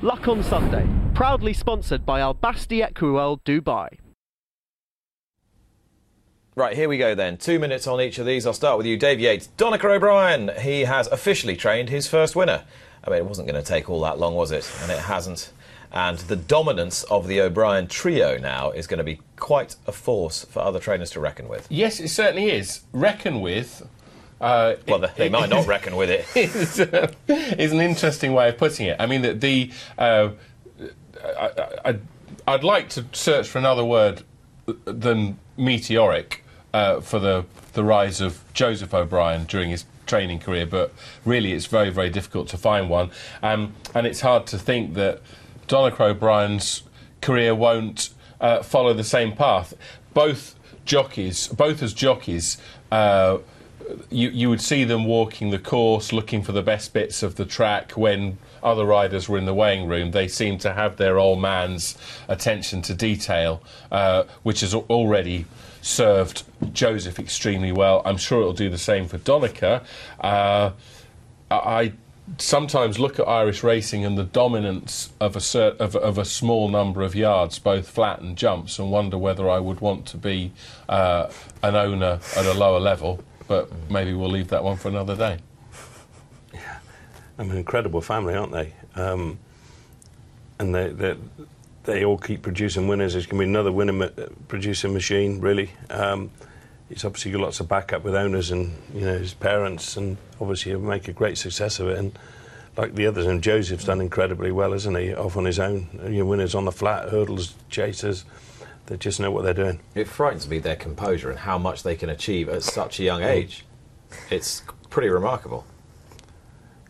Luck on Sunday, proudly sponsored by Al Basti Equiworld Dubai. Right, here we go then. Two minutes on each of these. I'll start with you, Dave Yates. Donnacha O'Brien, he has officially trained his first winner. I mean, it wasn't going to take all that long, was it? And it hasn't. And the dominance of the O'Brien trio now is going to be quite a force for other trainers to reckon with. Yes, it certainly is. Reckon with. Uh, well, they it, might not reckon with it. It's, uh, is an interesting way of putting it. I mean, the, the uh, I, would like to search for another word than meteoric uh, for the, the rise of Joseph O'Brien during his training career, but really it's very, very difficult to find one. Um, and it's hard to think that Donnacha O'Brien's career won't uh, follow the same path. Both jockeys, both as jockeys, uh, you, you would see them walking the course, looking for the best bits of the track when other riders were in the weighing room. They seem to have their old man's attention to detail, uh, which has already served Joseph extremely well. I'm sure it'll do the same for Donnacha. Uh, I sometimes look at Irish racing and the dominance of a, cert, of, of, a small number of yards, both flat and jumps, and wonder whether I would want to be uh, an owner at a lower level. But maybe we'll leave that one for another day. Yeah, I'm an incredible family, aren't they? Um, and they, they they all keep producing winners. There's going to be another winner ma- producing machine, really. Um, he's obviously got lots of backup with owners and you know his parents, and obviously he'll make a great success of it. And like the others, and Joseph's done incredibly well, isn't he? Off on his own, you know, winners on the flat, hurdles, chasers. They just know what they're doing. It frightens me their composure and how much they can achieve at such a young age. It's pretty remarkable.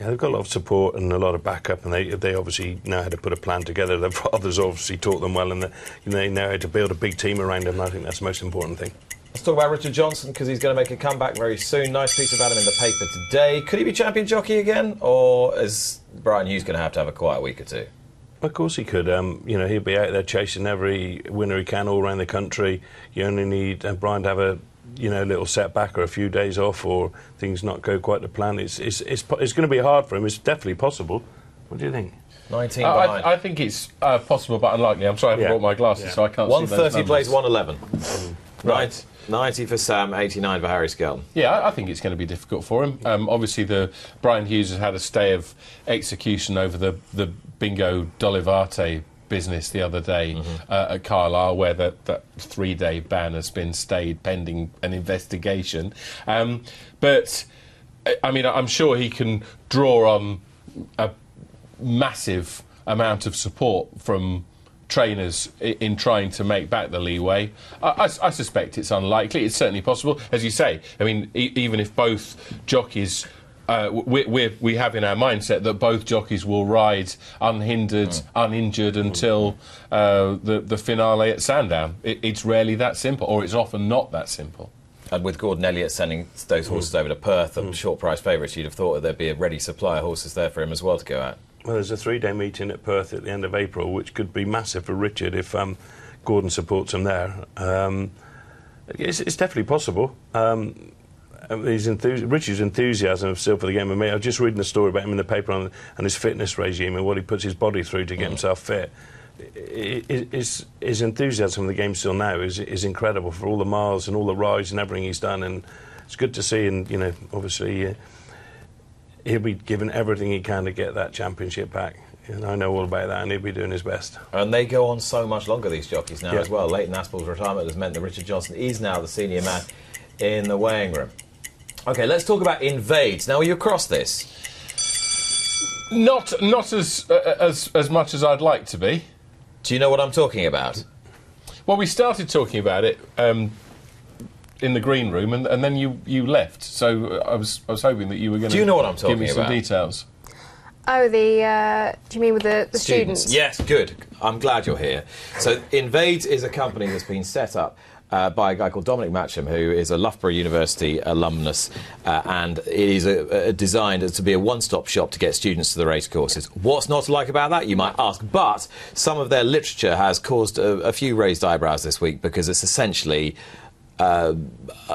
Yeah, they've got a lot of support and a lot of backup, and they they obviously know how to put a plan together. Their fathers obviously taught them well, and the, you know, they know how to build a big team around them. I think that's the most important thing. Let's talk about Richard Johnson because he's going to make a comeback very soon. Nice piece about him in the paper today. Could he be champion jockey again, or is Brian Hughes going to have to have a quiet week or two? Of course he could. Um, you know, he'll be out there chasing every winner he can all around the country. You only need uh, Brian to have a you know, little setback or a few days off or things not go quite to plan, it's, it's, it's, it's going to be hard for him. It's definitely possible. What do you think? 19 uh, I, I, think it's uh, possible but unlikely. I'm sorry I haven't yeah. brought my glasses, yeah. so I can't 130 plays 111. Mm. Right. 90 for Sam, 89 for Harry Skelton. Yeah, I think it's going to be difficult for him. Um, obviously, the Brian Hughes has had a stay of execution over the, the Bingo Dolivarte business the other day mm-hmm. uh, at Carlisle, where that, that three day ban has been stayed pending an investigation. Um, but I mean, I'm sure he can draw on a massive amount of support from trainers in trying to make back the leeway. I, I, I, suspect it's unlikely. It's certainly possible, as you say. I mean, e- even if both jockeys uh, we, we, we have in our mindset that both jockeys will ride unhindered, mm. uninjured until uh, the, the finale at Sandown. It, it's rarely that simple, or it's often not that simple. And with Gordon Elliott sending those horses mm. over to Perth, mm. short price favourites, you'd have thought that there'd be a ready supply of horses there for him as well to go at. Well, there's a three day meeting at Perth at the end of April, which could be massive for Richard if um, Gordon supports him there. Um, it's, it's, definitely possible. Um, Richard's enthusiasm still for the game. of me, I was just reading a story about him in the paper on, on his fitness regime and what he puts his body through to get mm. himself fit. His, his enthusiasm for the game still now is, is incredible for all the miles and all the rides and everything he's done. And it's good to see. And, you know, obviously, uh, he'll be given everything he can to get that championship back. And I know all about that, and he'll be doing his best. And they go on so much longer, these jockeys now yeah. as well. Leighton Aspell's retirement has meant that Richard Johnson is now the senior man in the weighing room. Okay, let's talk about invades. Now, are you across this? Not, not as, uh, as, as much as I'd like to be. Do you know what I'm talking about? Well, we started talking about it um, in the green room, and, and then you, you left. So I was I was hoping that you were going to. Do you know what I'm talking Give me about? some details. Oh, the. Uh, do you mean with the, the students. students? Yes, good. I'm glad you're here. So, Invade is a company that's been set up uh, by a guy called Dominic Matcham, who is a Loughborough University alumnus, uh, and it is a, a designed to be a one-stop shop to get students to the race courses. What's not to like about that, you might ask? But some of their literature has caused a, a few raised eyebrows this week because it's essentially uh,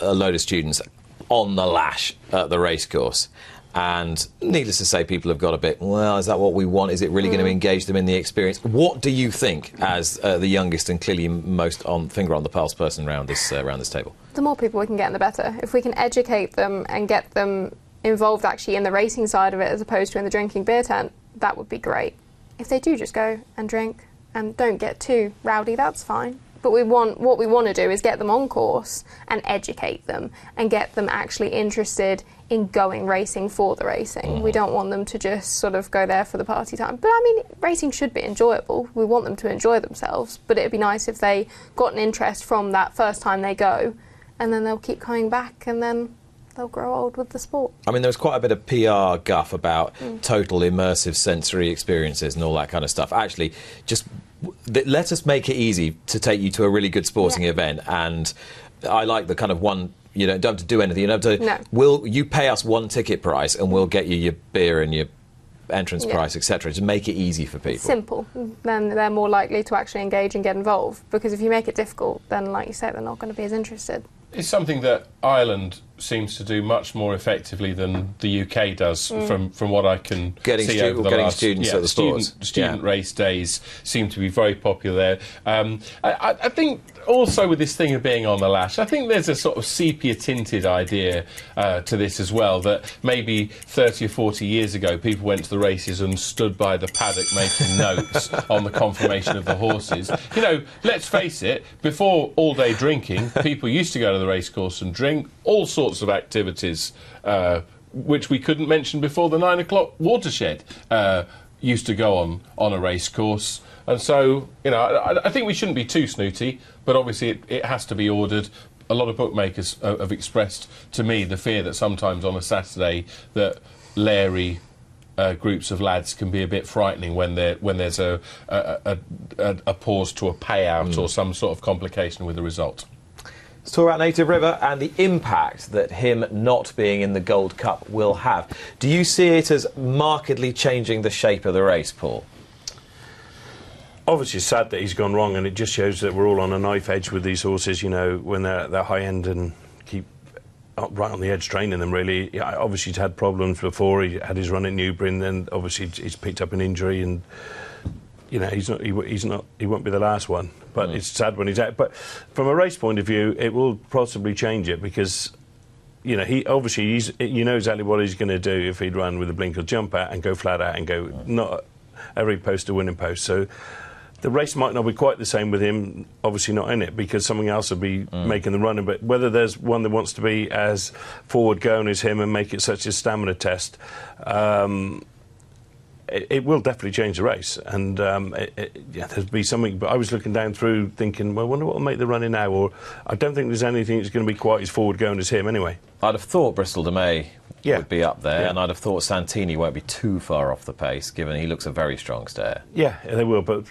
a load of students on the lash at the racecourse. And needless to say, people have got a bit, well, is that what we want? Is it really going to engage them in the experience? What do you think, as uh, the youngest and clearly most on finger on the pulse person around this, uh, around this table? The more people we can get in, the better. If we can educate them and get them involved actually in the racing side of it as opposed to in the drinking beer tent, that would be great. If they do just go and drink and don't get too rowdy, that's fine. But we want what we want to do is get them on course and educate them and get them actually interested in going racing for the racing. We mm-hmm. don't want them to just sort of go there for the party time. But I mean, racing should be enjoyable. We want them to enjoy themselves. But it'd be nice if they got an interest from that first time they go, and then they'll keep coming back, and then they'll grow old with the sport. I mean, there was quite a bit of PR guff about mm. total immersive sensory experiences and all that kind of stuff. Actually, just let us make it easy to take you to a really good sporting Yeah. event. And I like the kind of one. You know, don't have to do anything. You don't have to. No. Will you pay us one ticket price, and we'll get you your beer and your entrance Yeah. price, etc. To make it easy for people. Simple. Then they're more likely to actually engage and get involved. Because if you make it difficult, then, like you say, they're not going to be as interested. It's something that Ireland seems to do much more effectively than the UK does, from from what I can Getting see stu- over the getting last. students yeah, at the student, sports. student Yeah. race days seem to be very popular there. Um, I, I, I think also with this thing of being on the lash, I think there's a sort of sepia tinted idea uh, to this as well. That maybe 30 or 40 years ago, people went to the races and stood by the paddock making notes on the confirmation of the horses. You know, let's face it, before all day drinking, people used to go to the racecourse and drink all sorts of activities. Uh, which we couldn't mention before the nine o'clock watershed uh, used to go on on a race course. And so, you know, I, I think we shouldn't be too snooty, but obviously it, it has to be ordered. A lot of bookmakers uh, have expressed to me the fear that sometimes on a Saturday that Larry uh, groups of lads can be a bit frightening when there when there's a a, a, a, a pause to a payout or some sort of complication with the result. Let's talk about Native River and the impact that him not being in the Gold Cup will have. Do you see it as markedly changing the shape of the race, Paul? obviously it's sad that he's gone wrong, and it just shows that we're all on a knife edge with these horses. You know, when they're they're high end and keep right on the edge training them. Really, yeah, obviously he's had problems before. He had his run at Newbury, and then obviously he's picked up an injury, and you know he's not he, he's not he won't be the last one. But mm. it's sad when he's out. But from a race point of view, it will possibly change it because you know, he obviously he's you know exactly what he's going to do if he'd run with a blinker jump out and go flat out and go mm. not every post a winning post. So the race might not be quite the same with him, obviously not in it, because something else will be mm. making the running. But whether there's one that wants to be as forward going as him and make it such a stamina test. Um, it, it will definitely change the race, and um, it, it, yeah, there'll be something. But I was looking down through, thinking, well, I wonder what will make the running now. Or I don't think there's anything that's going to be quite as forward going as him, anyway. I'd have thought Bristol De Mai Yeah. would be up there, Yeah. and I'd have thought Santini won't be too far off the pace, given he looks a very strong stare. Yeah, they will, but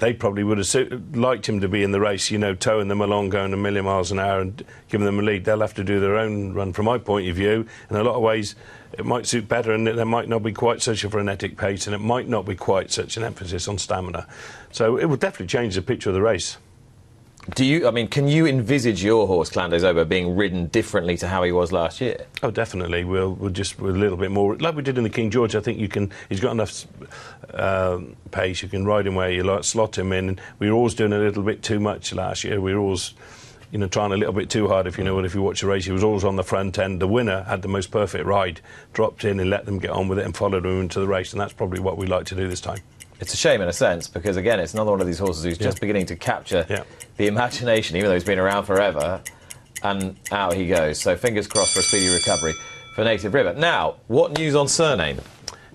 they probably would have liked him to be in the race, you know, towing them along, going a million miles an hour and giving them a lead. They'll have to do their own run, from my point of view. In a lot of ways, it might suit better, and there might not be quite such a frenetic pace, and it might not be quite such an emphasis on stamina. So it will definitely change the picture of the race. Do you? I mean, can you envisage your horse Clan des Obeaux being ridden differently to how he was last year? Oh, definitely. We'll, we'll just with a little bit more, like we did in the King George. I think you can. He's got enough um, pace. You can ride him where you like, slot him in. We were always doing a little bit too much last year. We were always, you know, trying a little bit too hard. If you know what, if you watch the race, he was always on the front end. The winner had the most perfect ride, dropped in and let them get on with it and followed them into the race. And that's probably what we like to do this time. It's a shame in a sense because again, it's another one of these horses who's just beginning to capture Yeah. The imagination, even though he's been around forever. And out he goes. So fingers crossed for a speedy recovery for Native River. Now, what news on Cyrname?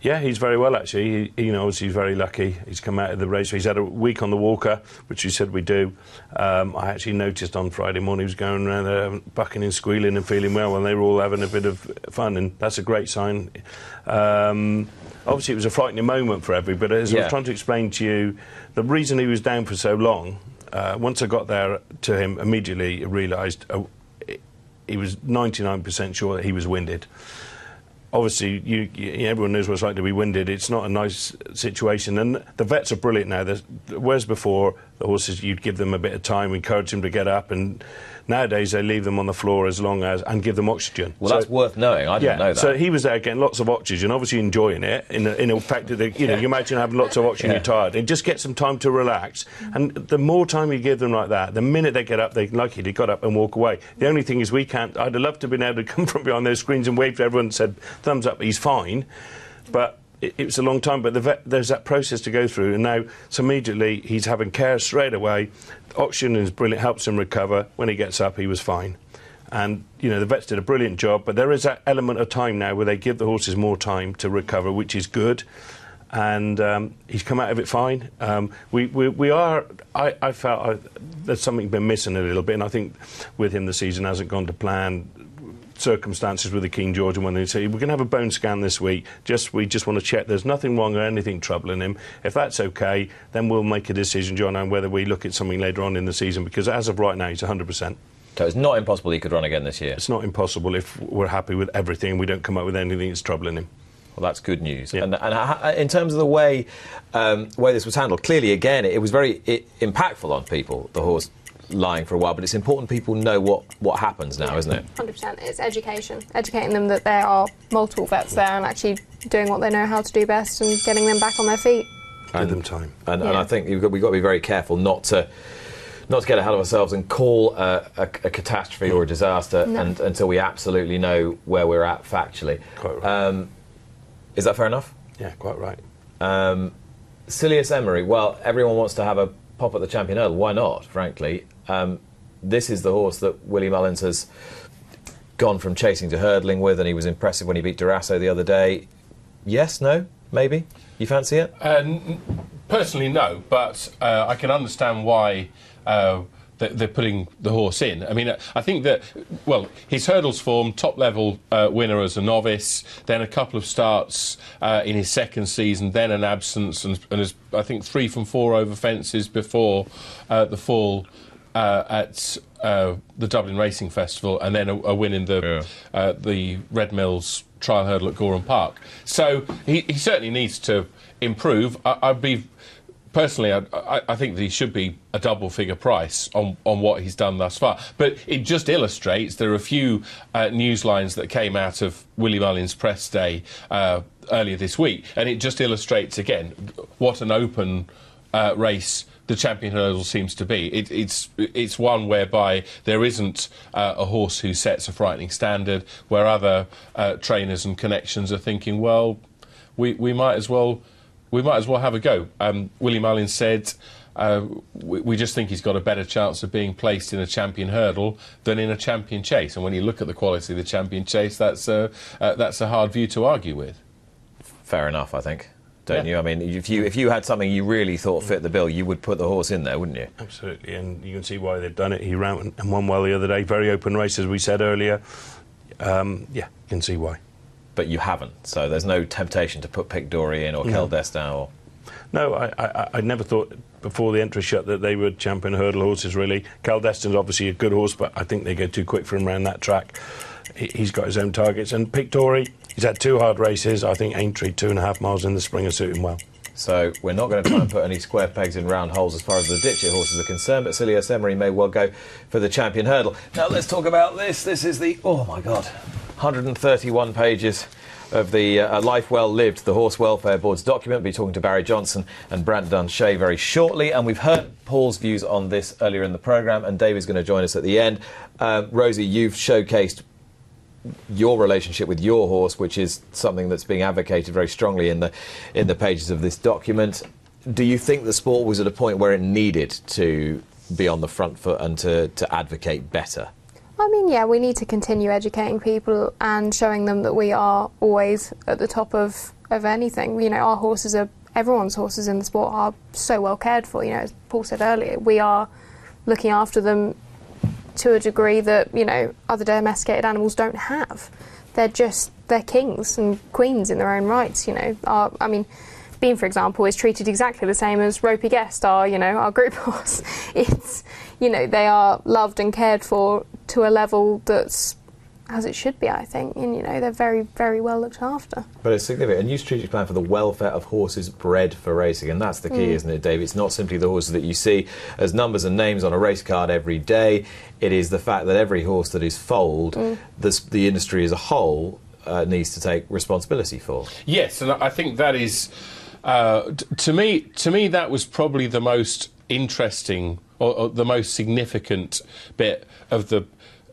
Yeah, he's very well actually. He, he knows he's very lucky. He's come out of the race. He's had a week on the walker, which he said we do. Um, I actually noticed on Friday morning he was going around there bucking and squealing and feeling well and they were all having a bit of fun, and that's a great sign. Um, obviously, it was a frightening moment for everybody. but As I was trying to explain to you, the reason he was down for so long. Uh, once I got there to him, immediately realised uh, he was 99% sure that he was winded obviously you, you, everyone knows what it's like to be winded. It's not a nice situation, and the vets are brilliant now. There's, whereas before the horses, you'd give them a bit of time, encourage them to get up and Nowadays, they leave them on the floor as long as and give them oxygen. Well, So- that's worth knowing. I didn't yeah, know that. so he was there getting lots of oxygen, obviously enjoying it. In the, in the fact that they, you know, you imagine having lots of oxygen, Yeah. you're tired, and just get some time to relax. And the more time you give them like that, the minute they get up, they like. They got up and walk away. The only thing is, we can't. I'd have loved to have been able to come from behind those screens and wave to everyone and said, "Thumbs up, he's fine," but. It, it was a long time, but the vet, there's that process to go through, and now, so immediately he's having care straight away. Oxygen is brilliant, helps him recover. When he gets up, he was fine. And you know the vets did a brilliant job, but there is that element of time now where they give the horses more time to recover, which is good. And um, he's come out of it fine. Um, we, we, we are. I, I felt I, there's something been missing a little bit, and I think with him the season hasn't gone to plan. Circumstances with the King George and when they say we're going to have a bone scan this week. Just we just want to check there's nothing wrong or anything troubling him. If that's okay, then we'll make a decision, John, on whether we look at something later on in the season. Because as of right now, he's 100 percent. so it's not impossible he could run again this year. It's not impossible if we're happy with everything. We don't come up with anything that's troubling him. Well, that's good news. Yeah. And, and in terms of the way um, way this was handled, clearly, again, it was very impactful on people. The horse lying for a while, but it's important people know what, what happens now, isn't it? 100%. It's education. Educating them that there are multiple vets there and actually doing what they know how to do best and getting them back on their feet. Give them time. And, and I think you've got, we've got to be very careful not to not to get ahead of ourselves and call a, a, a catastrophe or a disaster No. and, until we absolutely know where we're at factually. Quite right. Um, is that fair enough? Yeah, quite right. Um, Cilaos Emery, well, everyone wants to have a pop at the champion hurdle. Why not, frankly? Um, this is the horse that Willie Mullins has gone from chasing to hurdling with, and he was impressive when he beat Darasso the other day. Yes, no, maybe? You fancy it? Uh, personally, no, but uh, I can understand why uh, they- they're putting the horse in. I mean, uh, I think that, well, his hurdles form, top level uh, winner as a novice, then a couple of starts uh, in his second season, then an absence, and, and I think three from four over fences before uh, the fall. Uh, at uh, the Dublin Racing Festival, and then a, a win in the uh, the Red Mills trial hurdle at Gowran Park. So he, he certainly needs to improve. I, I'd be personally, I, I, I think that he should be a double figure price on, on what he's done thus far. But it just illustrates there are a few uh, news lines that came out of Willie Mullins' press day uh, earlier this week, and it just illustrates again what an open uh, race the champion hurdle seems to be. It, it's it's one whereby there isn't uh, a horse who sets a frightening standard, where other uh, trainers and connections are thinking, well, we, we might as well we might as well have a go. Um, Willie Mullins said. Uh, we, we just think he's got a better chance of being placed in a champion hurdle than in a champion chase. And when you look at the quality of the champion chase, that's a, uh, that's a hard view to argue with. Fair enough, I think. Don't Yeah. you? I mean, if you if you had something you really thought fit the bill, you would put the horse in there, wouldn't you? Absolutely, and you can see why they've done it. He ran and won well the other day. Very open race, as we said earlier. Um, yeah, you can see why. But you haven't, so there's no temptation to put Pic D'Orhy in or Destin or. No, I, I, I never thought before the entry shut that they were champion hurdle horses, really. Caldestin's obviously a good horse, but I think they go too quick for him around that track. He, he's got his own targets. And Pic D'Orhy, he's had two hard races. I think Aintree, two and a half miles in the spring, are suit him well. So we're not going to try and put any square pegs in round holes as far as the Ditcheat horses are concerned, but Cilaos Emery may well go for the champion hurdle. Now let's talk about this. This is the, oh my God, 131 pages of the uh, Life Well Lived, the Horse Welfare Board's document. We'll be talking to Barry Johnson and Brant Dunshea very shortly. And we've heard Paul's views on this earlier in the programme, and David's going to join us at the end. Uh, Rosie, you've showcased your relationship with your horse, which is something that's being advocated very strongly in the in the pages of this document. Do you think the sport was at a point where it needed to be on the front foot and to, to advocate better? I mean, yeah, we need to continue educating people and showing them that we are always at the top of, of anything. You know, our horses are, everyone's horses in the sport are so well cared for. You know, as Paul said earlier, we are looking after them to a degree that, you know, other domesticated animals don't have. They're just, they're kings and queens in their own rights, you know. Our, I mean, Bean, for example, is treated exactly the same as Ropey Guest, our, you know, our group horse. It's, you know, they are loved and cared for to a level that's as it should be, I think. And, you know, they're very, very well looked after. But it's significant. A new strategic plan for the welfare of horses bred for racing. And that's the key, Mm. isn't it, Dave? It's not simply the horses that you see as numbers and names on a race card every day. It is the fact that every horse that is foaled, Mm. this, the industry as a whole uh, needs to take responsibility for. Yes, and I think that is, uh, t- to me, to me, that was probably the most interesting or, or the most significant bit of the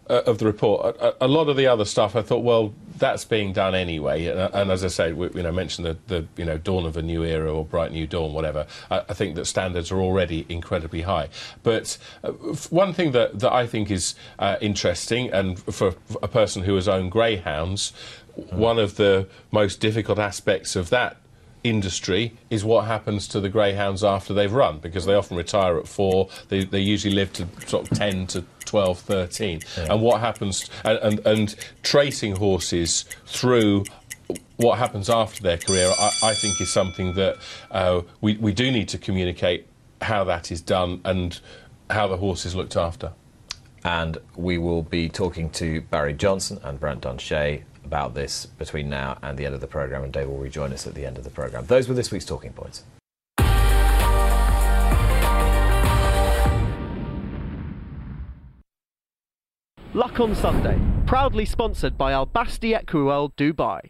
uh, of the report. A, a- lot of the other stuff, I thought, well, that's being done anyway. And, uh, and as I said, we, you know, mentioned the, the you know dawn of a new era or bright new dawn, whatever. I, I think that standards are already incredibly high. But uh, one thing that, that I think is uh, interesting, and for a person who has owned greyhounds, one of the most difficult aspects of that industry is what happens to the greyhounds after they've run because they often retire at four. They, they usually live to sort of 10 to 12 13 and what happens and, and, and tracing horses through what happens after their career I, I think is something that uh, we, we do need to communicate how that is done and how the horse is looked after. And we will be talking to Barry Johnson and Brant Dunshea about this between now and the end of the programme, and Dave will rejoin us at the end of the programme. Those were this week's talking points. Luck on Sunday, proudly sponsored by Al Basti Equiworld Dubai.